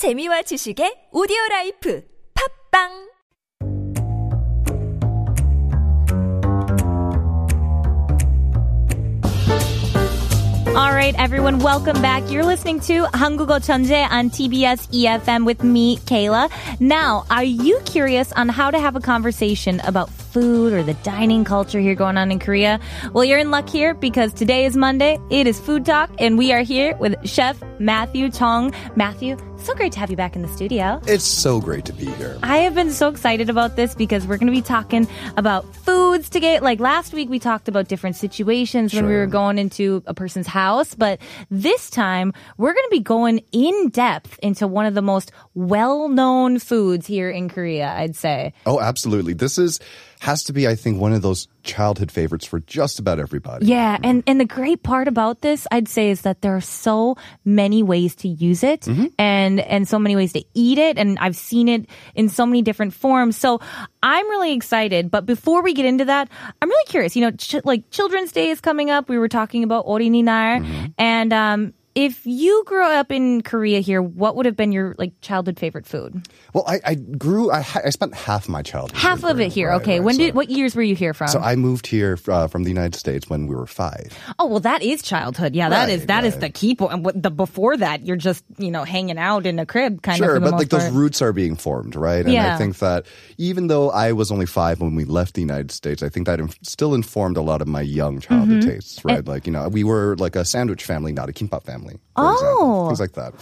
재미와 지식의 오디오 라이프 팝빵 All right, everyone, welcome back. You're listening to Hangugo Chanje on TBS EFM with me, Kayla. Now, are you curious on how to have a conversation about food or the dining culture here going on in Korea? Well, you're in luck here because today is Monday. It is Food Talk, and we are here with Chef Matthew Chung. Matthew, so great to have you back in the studio. It's so great to be here. I have been so excited about this because we're going to be talking about foods to get. Like last week, we talked about different situations when we were going into a person's house, but this time we're going to be going in depth into one of the most well known foods here in Korea, I'd say. Oh, absolutely. This is has to be, I think, one of those childhood favorites for just about everybody. Yeah, and and the great part about this, I'd say, is that there are so many ways to use it, mm-hmm. and and so many ways to eat it, and I've seen it in so many different forms. So I'm really excited. But before we get into that, I'm really curious. You know, ch- like Children's Day is coming up. We were talking about Eorininal, mm-hmm. and um, if you grew up in Korea here, what would have been your like childhood favorite food? Well, I, I grew. I, I spent half my childhood. Half of it here. Right, okay, right. when so, did what years were you here from? So I moved here uh, from the United States when we were five. Oh well, that is childhood. Yeah, that is Right, that is the key point. And what- The before that, you're just you know hanging out in a crib, kind of. Sure, but like those roots are being formed, right? And Yeah. I think that even though I was only five when we left the United States, I think that inf- still informed a lot of my young childhood Mm-hmm. tastes, right? like, you know, we were like a sandwich family, not a kimbap family. For Oh. example. Things like that.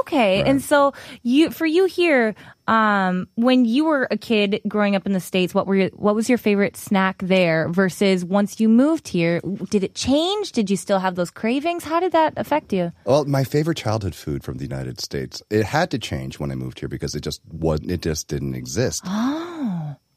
Okay, and so you for you here, um, when you were a kid growing up in the states, what were your, what was your favorite snack there versus once you moved here? Did it change? Did you still have those cravings? How did that affect you? Well, my favorite childhood food from the United States, it had to change when I moved here because it just was it just didn't exist.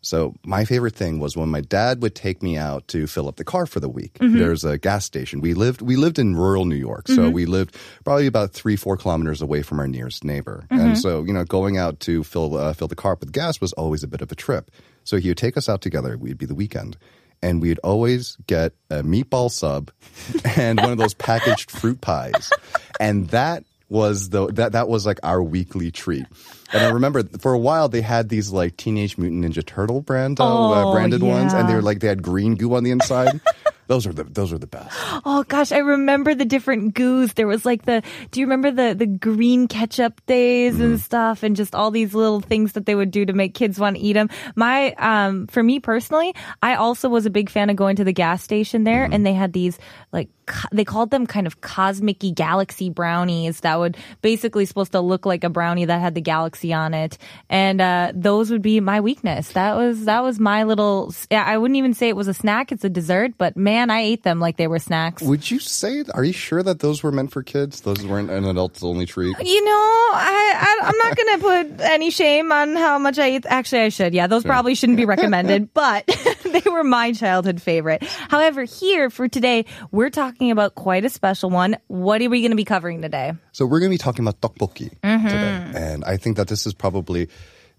So my favorite thing was when my dad would take me out to fill up the car for the week. Mm-hmm. There's a gas station. We lived we lived in rural New York, so mm-hmm. we lived probably about three four kilometers away from our nearest neighbor. And mm-hmm. so you know, going out to fill uh, fill the car up with gas was always a bit of a trip. So he would take us out together. We'd be the weekend. And we'd always get a meatball sub and one of those packaged fruit pies. And that was the that that was like our weekly treat. And I remember for a while they had these like Teenage Mutant Ninja Turtle brand uh, Oh, uh, branded ones, and they yeah. were like they had green goo on the inside. Those are the those are the best. Oh gosh, I remember the different goos. There was like the do you remember the the green ketchup days Mm-hmm. and stuff and just all these little things that they would do to make kids want to eat them. My um for me personally, I also was a big fan of going to the gas station there Mm-hmm. and they had these like co- they called them kind of cosmic galaxy brownies that would basically supposed to look like a brownie that had the galaxy on it and uh those would be my weakness. That was that was my little yeah, I wouldn't even say it was a snack, it's a dessert, but man, I ate them like they were snacks. Would you say? Are you sure that those were meant for kids? Those weren't an adult's only treat. You know, I, I I'm not gonna put any shame on how much I eat. Actually, I should. Yeah, those probably shouldn't be recommended, but they were my childhood favorite. However, here for today, we're talking about quite a special one. What are we going to be covering today? So we're going to be talking about tteokbokki Mm-hmm. today, and I think that this is probably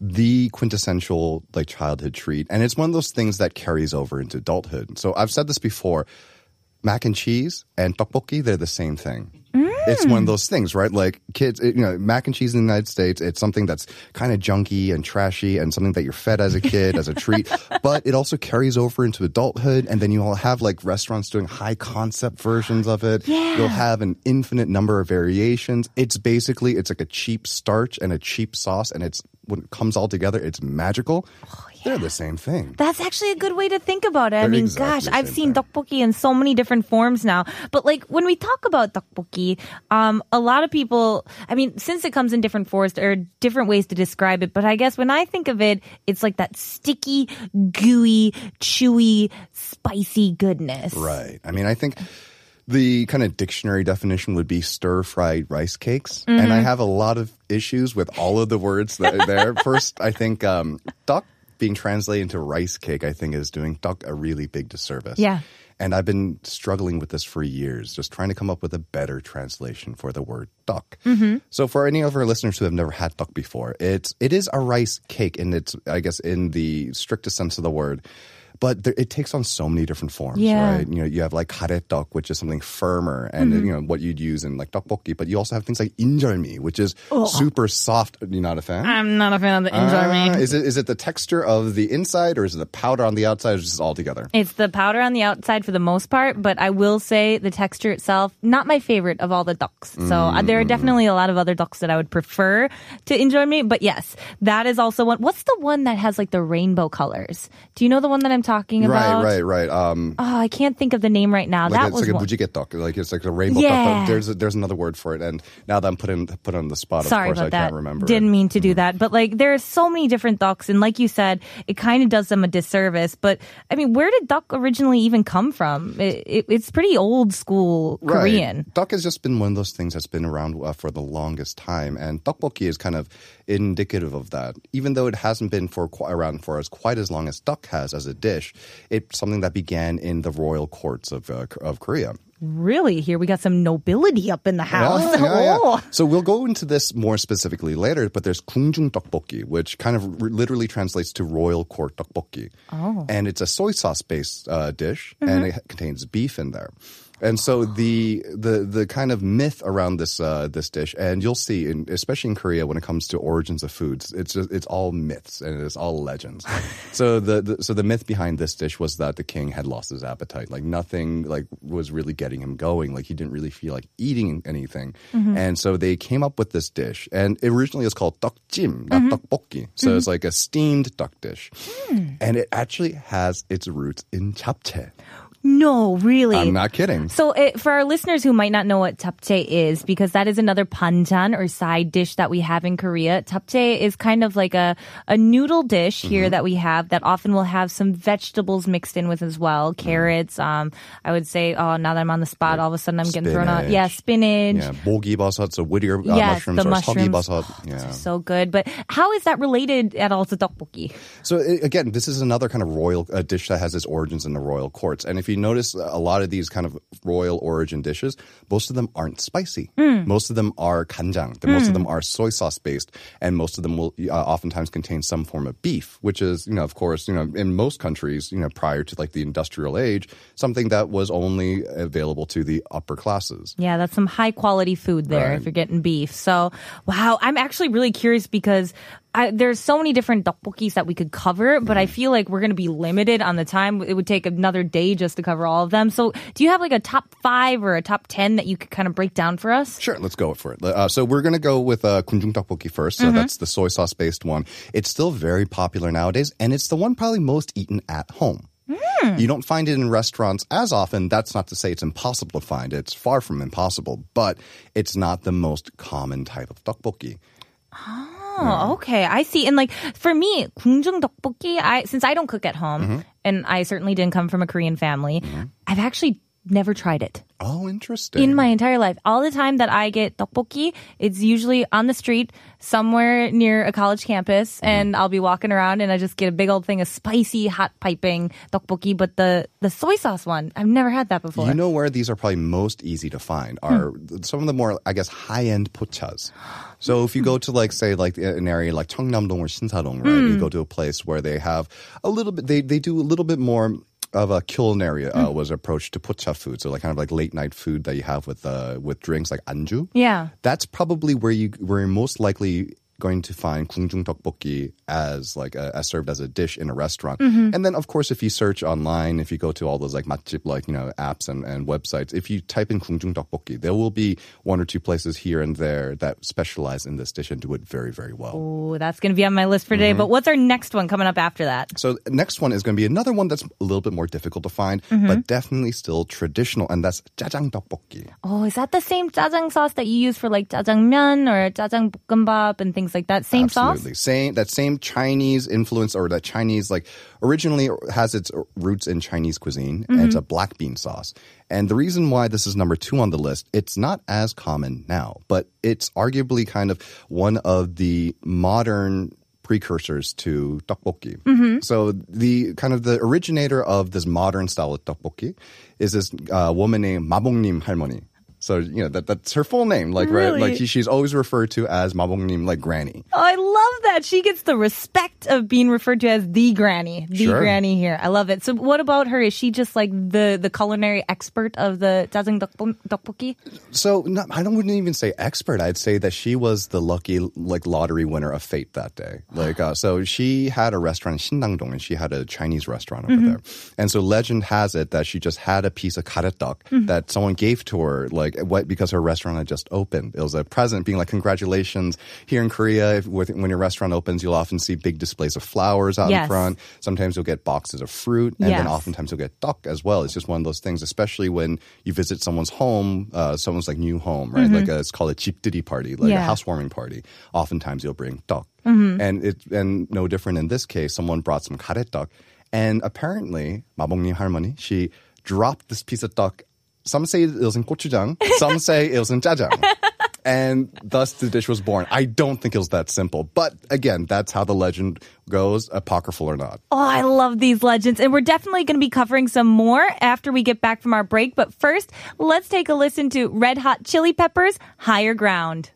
the quintessential like childhood treat, and it's one of those things that carries over into adulthood. So I've said this before: mac and cheese and tteokbokki, they're the same thing. Mm. It's one of those things, right? Like kids, it- you know, mac and cheese in the United States, it's something that's kind of junky and trashy and something that you're fed as a kid, as a treat. But it also carries over into adulthood. And then you'll have like restaurants doing high concept versions of it. Yeah. You'll have an infinite number of variations. It's basically, it's like a cheap starch and a cheap sauce. And it's, when it comes all together, it's magical. They're the same thing. That's actually a good way to think about it. I They're mean, exactly gosh, I've seen thing. tteokbokki in so many different forms now. But like when we talk about tteokbokki, um, a lot of people, I mean, since it comes in different forms, there are different ways to describe it. But I guess when I think of it, it's like that sticky, gooey, chewy, spicy goodness. Right. I mean, I think the kind of dictionary definition would be stir fried rice cakes. And I have a lot of issues with all of the words that are there. First, I think um, tteok being translated into rice cake, I think, is doing tteok a really big disservice. Yeah. And I've been struggling with this for years, just trying to come up with a better translation for the word tteok. So for any of our listeners who have never had tteok before, it's it is a rice cake, and it's I guess in the strictest sense of the word. But there, it takes on so many different forms, Yeah. right? You know, you have like garaetteok, which is something firmer, and Mm-hmm. you know what you'd use in like tteokbokki. But you also have things like injeolmi, which is super soft. You're not a fan? I'm not a fan of the. Ah, is it is it the texture of the inside, or is it the powder on the outside, or just all together? It's the powder on the outside for the most part, but I will say the texture itself, not my favorite of all the tteoks. So uh, there are Mm. definitely a lot of other tteoks that I would prefer to enjoy. But yes, that is also one. What's the one that has like the rainbow colors? Do you know the one that I'm talking about? Right, right, right. Um, Oh, I can't think of the name right now. like that it's was like a mujigaetteok, like it's like a rainbow Yeah. There's a, there's another word for it, and now that I'm put in put on the spot, of Sorry course I that. can't remember. Didn't it. mean to do that. But like there are so many different tteoks and like you said, it kind of does them a disservice. But I mean, where did tteok originally even come from? It, it, it's pretty old school Korean. Right. Tteok has just been one of those things that's been around uh, for the longest time, and tteokbokki is kind of indicative of that. Even though it hasn't been for qu- around for as quite as long as tteok has as a dish, it's something that began in the royal courts of uh, of Korea. Really? Here we got some nobility up in the house. Yeah, yeah, yeah. Oh. So we'll go into this more specifically later, but there's 궁중 tteokbokki, which kind of r- literally translates to royal court tteokbokki. Oh. And it's a soy sauce based uh, dish, Mm-hmm. and it contains beef in there. And so the the the kind of myth around this uh, this dish, and you'll see, in, especially in Korea, when it comes to origins of foods, it's just, it's all myths and it's all legends. so the, the so the myth behind this dish was that the king had lost his appetite, like nothing like was really getting him going, like he didn't really feel like eating anything, mm-hmm. and so they came up with this dish, and originally it's called tteokjim, not mm-hmm. tteokbokki. So it's mm-hmm. like a steamed tteok dish, hmm. and it actually has its roots in japchae. No, really. I'm not kidding. So, it, for our listeners who might not know what japchae is, because that is another banchan or side dish that we have in Korea, japchae is kind of like a, a noodle dish here mm-hmm. that we have that often will have some vegetables mixed in with as well. Mm. Carrots, um, I would say, oh, now that I'm on the spot, like all of a sudden I'm spinach. getting thrown out. Yeah, spinach. Yeah, bulgibasat, so whittier uh, yes, mushrooms, the or mushrooms. Oh, yeah. so good. But how is that related at all to tteokbokki? So, it, again, this is another kind of royal uh, dish that has its origins in the royal courts. And if you notice, a lot of these kind of royal origin dishes, most of them aren't spicy. Most of them are kanjang. The- Most of them are soy sauce based, and most of them will uh, oftentimes contain some form of beef, which is, you know, of course, you know, in most countries, you know, prior to like the industrial age, something that was only available to the upper classes. Yeah, that's some high quality food there Right. if you're getting beef. So, wow, I'm actually really curious because I, there's so many different tteokbokkis that we could cover, but I Mm-hmm. feel like we're going to be limited on the time. It would take another day just to cover all of them. So, do you have like a top five or a top 10 that you could kind of break down for us? Sure, let's go for it. Uh, so we're going to go with uh, gungjung tteokbokki first. So that's the soy sauce based one. It's still very popular nowadays, and it's the one probably most eaten at home. You don't find it in restaurants as often. That's not to say it's impossible to find. It's far from impossible, but it's not the most common type of tteokbokki. Oh, okay. I see. And like for me, 궁중 tteokbokki, I since I don't cook at home Mm-hmm. and I certainly didn't come from a Korean family, I've actually never tried it. Oh, interesting. in my entire life. All the time that I get tteokbokki, it's usually on the street somewhere near a college campus, Mm-hmm. and I'll be walking around and I just get a big old thing of spicy, hot piping tteokbokki. But the the soy sauce one, I've never had that before. You know where these are probably most easy to find are some of the more, I guess, high-end pochas. So if you go to like, say, like an area like Cheongdam-dong or Shinsadong, right? You go to a place where they have a little bit, they, they do a little bit more of a culinary uh, was approached to pocha food. So like kind of like late night food that you have with, uh, with drinks like anju. yeah. That's probably where you, where you're most likely going to find gungjung tteokbokki as like a, as served as a dish in a restaurant. Mm-hmm. And then of course if you search online, if you go to all those like matjip like you know apps and, and websites, if you type in gungjung tteokbokki, there will be one or two places here and there that specialize in this dish and do it very very well. Oh, that's going to be on my list for today. Mm-hmm. But what's our next one coming up after that? So next one is going to be another one that's a little bit more difficult to find, mm-hmm. but definitely still traditional, and that's jajang tteokbokki. Oh, is that the same jajang sauce that you use for like jajangmyeon or jajang and things? like that? Same Absolutely. sauce? Same that same Chinese influence or that Chinese like originally has its roots in Chinese cuisine and it's a black bean sauce. And the reason why this is number 2 on the list, it's not as common now, but it's arguably kind of one of the modern precursors to tteokbokki. So the kind of the originator of this modern style of tteokbokki is this uh, woman named Mabongnim 할머니. So you know that that's her full name. Like right, like she, she's always referred to as Mabongnim, like Granny. Oh, I love that. She gets the respect of being referred to as the granny. The Sure. granny here. I love it. So what about her? Is she just like the, the culinary expert of the jajang tteokbok- tteokbokki? So no, I don't wouldn't even say expert. I'd say that she was the lucky like lottery winner of fate that day. Like uh, so, she had a restaurant in Shindangdong, and she had a Chinese restaurant over there. And so legend has it that she just had a piece of garaetteok that someone gave to her, like what because her restaurant had just opened. It was a present being like, "Congratulations!" Here in Korea, if, when your restaurant opens, you'll often see big displays of flowers out yes. in front. Sometimes you'll get boxes of fruit, and yes. then oftentimes you'll get tteok as well. It's just one of those things, especially when you visit someone's home, uh, someone's like new home, right? Mm-hmm. Like a, it's called a jipdeuri party, like yeah. a housewarming party. Oftentimes you'll bring tteok, mm-hmm. and it and no different in this case. Someone brought some garaetteok, and apparently, Mabongni harmony, she dropped this piece of tteok some say it was in gochujang, some say it was in jajang. And thus the dish was born. I don't think it was that simple. But again, that's how the legend goes, apocryphal or not. Oh, I love these legends. And we're definitely going to be covering some more after we get back from our break. But first, let's take a listen to Red Hot Chili Peppers' Higher Ground.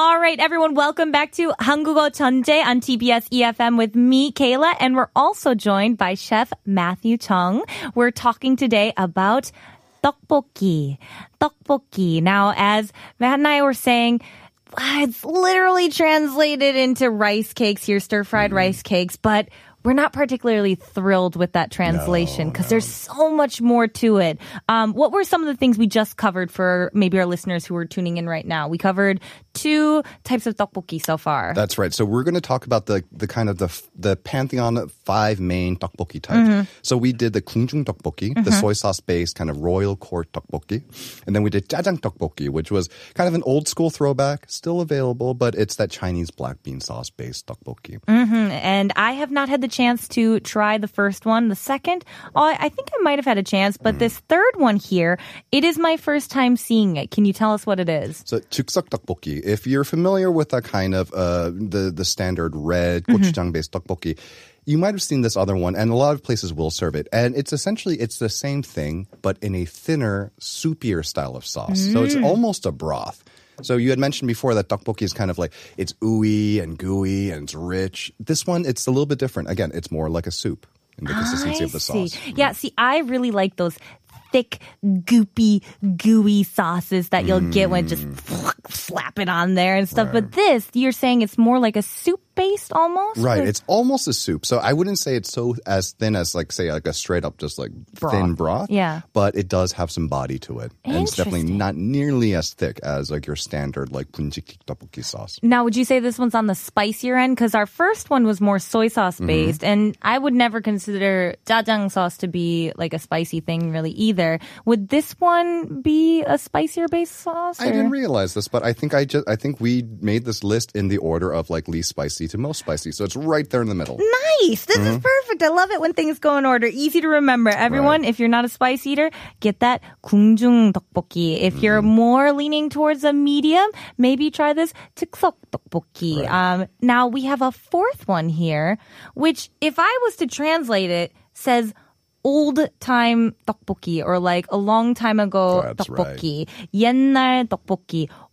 All right, everyone, welcome back to Hangugo 천재 on TBS EFM with me, Kayla, and we're also joined by Chef Matthew Chung. We're talking today about 떡볶이, 떡볶이. Now, as Matt and I were saying, it's literally translated into rice cakes here, stir fried rice cakes, but we're not particularly thrilled with that translation because there's so much more to it. Um, what were some of the things we just covered for maybe our listeners who are tuning in right now? We covered two types of tteokbokki so far. That's right. So we're going to talk about the the kind of the the pantheon of five main tteokbokki types. Mm-hmm. So we did the 궁중 tteokbokki, the mm-hmm. soy sauce based kind of royal court tteokbokki, and then we did jajang tteokbokki, which was kind of an old school throwback, still available, but it's that Chinese black bean sauce based tteokbokki. Mm-hmm. and I have not had the chance to try the first one. The second, oh, I think I might have had a chance, but this third one here, it is my first time seeing it. Can you tell us what it is? So 즉석 tteokbokki. If you're familiar with that kind of uh, the the standard red gochujang based tteokbokki, you might have seen this other one, and a lot of places will serve it. And it's essentially it's the same thing, but in a thinner, soupier style of sauce. So it's almost a broth. So you had mentioned before that tteokbokki is kind of like it's ooey and gooey and it's rich. This one, it's a little bit different. Again, it's more like a soup in the consistency I of the see. sauce. Yeah, mm. see, I really like those thick, goopy, gooey sauces that you'll get when just slap it on there and stuff. But this, you're saying it's more like a soup based almost? Right, Or- it's almost a soup. So I wouldn't say it's so as thin as like say like a straight up just like thin broth. Yeah. But it does have some body to it. And it's definitely not nearly as thick as like your standard like bunsik tteokbokki sauce. Now, would you say this one's on the spicier end? Because our first one was more soy sauce Mm-hmm. based, and I would never consider jajang sauce to be like a spicy thing, really either Would this one be a spicier based sauce? I or- didn't realize this, but I think I just I think we made this list in the order of like least spicy to most spicy. So it's right there in the middle. Nice. This is perfect. I love it when things go in order. Easy to remember. Everyone, if you're not a spice eater, get that 궁중 tteokbokki. If you're more leaning towards a medium, maybe try this 즉석 tteokbokki. Um, now we have a fourth one here, which if I was to translate it, says old time tteokbokki, or like a long time ago takboki. tteokbokki, right. 옛날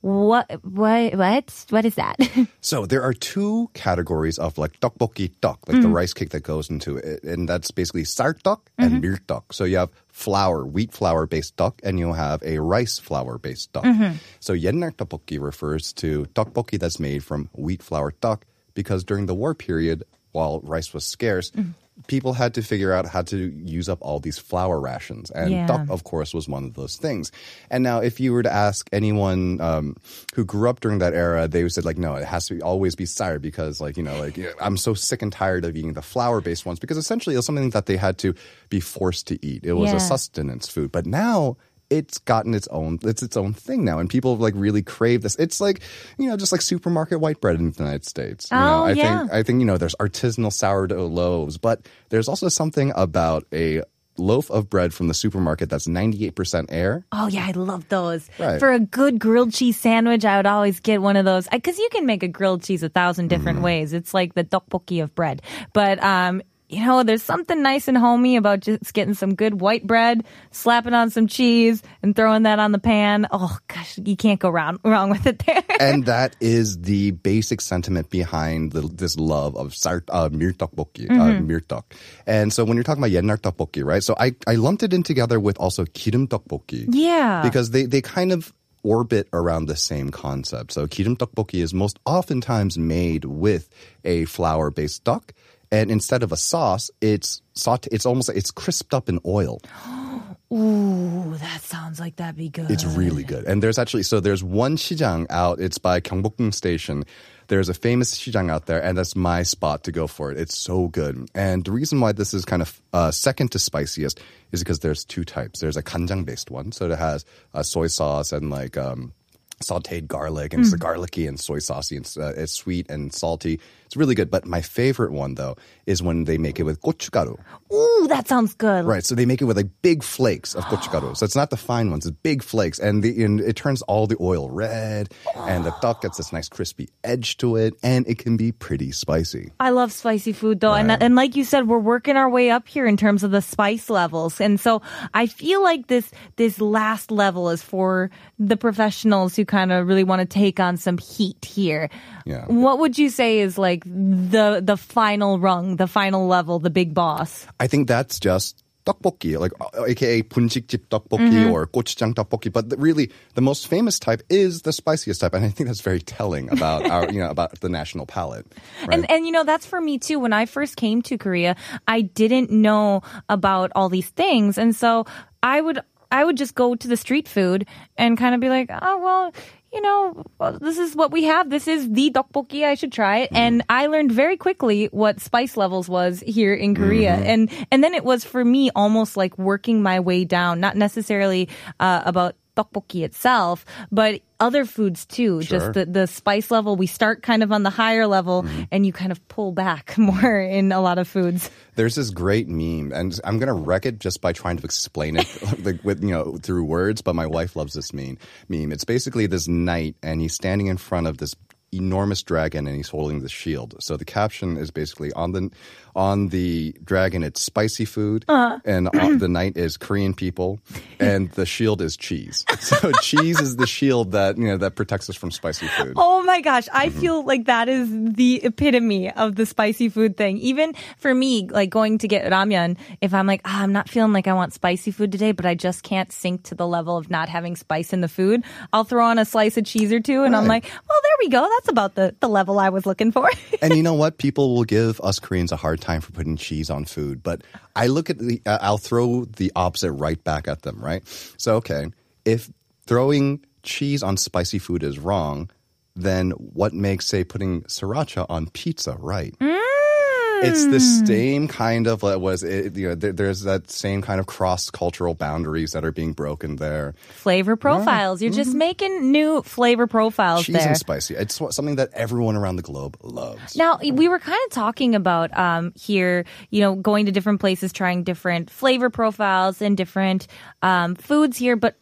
What what what what is that? so there are two categories of like tteokbokki tteok, like mm-hmm. the mm. rice cake that goes into it, and that's basically ssaltteok and mm mm-hmm. So you have flour, wheat flour based tteok, and you have a rice flour based tteok. Mm-hmm. So yennar tteokbokki refers to tteokbokki that's made from wheat flour duck because during the war period, while rice was scarce, mm. People had to figure out how to use up all these flour rations, and Yeah. tteok, of course, was one of those things. And now, if you were to ask anyone um, who grew up during that era, they would say like, no, it has to be, always be sire because, like, you know, like I'm so sick and tired of eating the flour-based ones because essentially it was something that they had to be forced to eat. It was Yeah. a sustenance food. But now it's gotten its own it's its own thing now and people like really crave this it's like you know just like supermarket white bread in the united states you know Oh, i yeah. think i think you know there's artisanal sourdough loaves but there's also something about a loaf of bread from the supermarket that's 98% air Oh yeah, I love those. Right. For a good grilled cheese sandwich, I would always get one of those because you can make a grilled cheese a thousand different Mm-hmm. ways. It's like the tteokbokki of bread. But um, you know, there's something nice and homey about just getting some good white bread, slapping on some cheese, and throwing that on the pan. Oh gosh, you can't go wrong wrong with it there. and that is the basic sentiment behind the, this love of sar, uh, miltteokbokki, uh, mm-hmm. uh, miltteok. And so when you're talking about yennar tteokbokki, right? So I I lumped it in together with also gireum tteokbokki. Yeah, because they they kind of orbit around the same concept. So gireum tteokbokki is most oftentimes made with a flour-based tteok and instead of a sauce, it's saute. It's almost it's crisped up in oil. Ooh, that sounds like that'd be good. It's really good. And there's actually so there's one shijang out. It's by Gyeongbokgung Station. There's a famous shijang out there, and that's my spot to go for it. It's so good. And the reason why this is kind of uh, second to spiciest is because there's two types. There's a kanjang based one, so it has uh, soy sauce and like. Um, sauteed garlic, and it's garlicky and soy saucy, and uh, it's sweet and salty. It's really good. But my favorite one though is when they make it with gochugaru. Ooh, that sounds good. Right. So they make it with like big flakes of gochugaru. So it's not the fine ones, it's big flakes. And, the, and it turns all the oil red and the tteok gets this nice crispy edge to it and it can be pretty spicy. I love spicy food though, and and like you said, we're working our way up here in terms of the spice levels, and so I feel like this this last level is for the professionals who kind of really want to take on some heat here. Yeah. What would you say is like the the final rung, the final level, the big boss? I think that's just tteokbokki, like aka bunsikjip tteokbokki mm-hmm. or gochujang tteokbokki. But the, really, the most famous type is the spiciest type, and I think that's very telling about our, you know, about the national palate. Right? And and you know that's for me too. When I first came to Korea, I didn't know about all these things, and so I would I would just go to the street food and kind of be like, oh well. You know, well, this is what we have. This is the tteokbokki. I should try it. And I learned very quickly what spice levels was here in Korea. And and then it was for me almost like working my way down, not necessarily uh, about tteokbokki itself, but other foods too. Sure. Just the, the spice level. We start kind of on the higher level mm-hmm. and you kind of pull back more in a lot of foods. There's this great meme, and I'm gonna wreck it just by trying to explain it like with you know through words. But my wife loves this meme. Meme. It's basically this knight, and he's standing in front of this enormous dragon, and he's holding the shield. So the caption is basically on the on the dragon, it's spicy food, uh. and on the knight is Korean people, and the shield is cheese. So cheese is the shield that you know that protects us from spicy food. Oh my gosh, I mm-hmm. feel like that is the epitome of the spicy food thing. Even for me, like going to get ramen, if I'm like, ah, I'm not feeling like I want spicy food today, but I just can't sink to the level of not having spice in the food, I'll throw on a slice of cheese or two and I'm like, well, there we go. That's about the, the level I was looking for. and you know what? People will give us Koreans a hard time for putting cheese on food, but I look at the, uh, I'll throw the opposite right back at them, right? So, okay, if throwing cheese on spicy food is wrong, then what makes, say, putting sriracha on pizza right? It's the same kind of uh, was it, you know there, there's that same kind of cross cultural boundaries that are being broken there. flavor profiles. You're just making new flavor profiles Cheese there. and spicy. It's something that everyone around the globe loves. Now, we were kind of talking about um, here, you know, going to different places, trying different flavor profiles and different um, foods here, but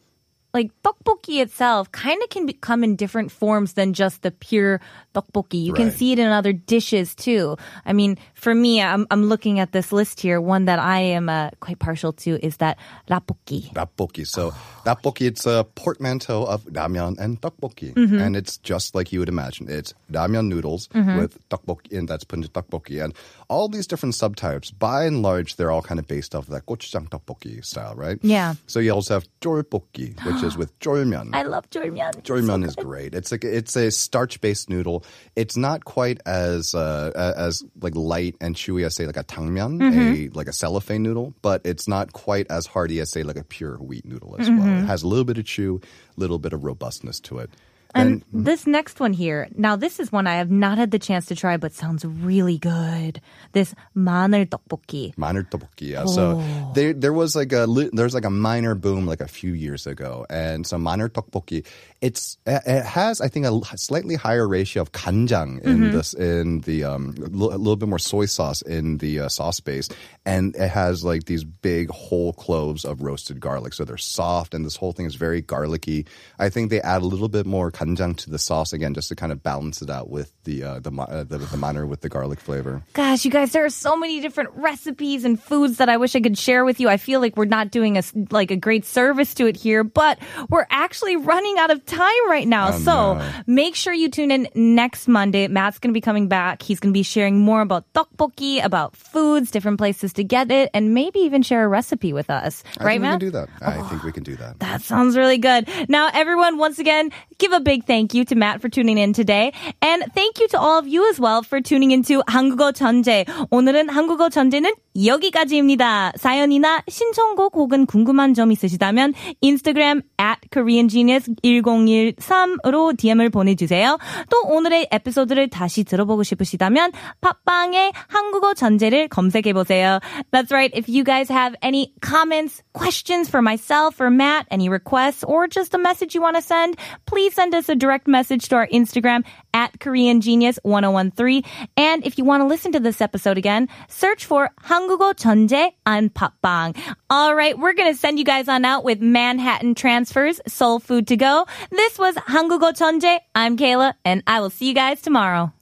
like tteokbokki itself kind of can be, come in different forms than just the pure tteokbokki. You can see it in other dishes too. I mean, for me, I'm, I'm looking at this list here. One that I am uh, quite partial to is that rapokki. Rapokki. So rapokki, it's a portmanteau of ramyeon and tteokbokki, Mm-hmm. and it's just like you would imagine. It's ramyeon noodles with tteokbokki, and that's put into tteokbokki, and all these different subtypes. By and large, they're all kind of based off of that gochujang tteokbokki style, right? Yeah. So you also have jjolbokki, which is with jjolmyeon. I love jjolmyeon. Jjolmyeon is great. It's like it's a starch-based noodle. It's not quite as uh, as like light and chewy as say like a dangmyeon, a like a cellophane noodle, but it's not quite as hearty as say like a pure wheat noodle as well. It has a little bit of chew, a little bit of robustness to it. And this next one here, now this is one I have not had the chance to try, but sounds really good. This 마늘 떡볶이. Minor tteokbokki. Yeah. So there, there was like a li- there's like a minor boom like a few years ago, and so minor tteokbokki. It's it has I think a l- slightly higher ratio of kanjang in this in the um a li- a little bit more soy sauce in the uh, sauce base, and it has like these big whole cloves of roasted garlic, so they're soft, and this whole thing is very garlicky. I think they add a little bit more kanjang to the sauce again, just to kind of balance it out with the uh, the uh, the, the minor with the garlic flavor. Gosh, you guys, there are so many different recipes and foods that I wish I could share with you. I feel like we're not doing a like a great service to it here, but we're actually running out of time right now. Oh, so no. make sure you tune in next Monday. Matt's going to be coming back. He's going to be sharing more about tteokbokki, about foods, different places to get it, and maybe even share a recipe with us. I right, think we can do that. I think we can do that. That sounds really good. Now, everyone, once again, give a big thank you to Matt for tuning in today. And thank you to all of you as well for tuning into 한국어 전제. 오늘은 한국어 전제는 여기까지입니다. 사연이나 신청곡 혹은 궁금한 점 있으시다면 인스타그램 at koreangenius1013으로 DM을 보내주세요. 또 오늘의 에피소드를 다시 들어보고 싶으시다면 팟빵에 한국어 전제를 검색해보세요. That's right. If you guys have any comments, questions for myself or Matt, any requests, or just a message you want to send, please send us us a direct message to our Instagram at Korean Genius 1013. And if you want to listen to this episode again, search for 한국어 천재 안 팟빵. All right, we're going to send you guys on out with Manhattan Transfers, Soul Food to Go. This was 한국어 Chonje. I'm Kayla, and I will see you guys tomorrow.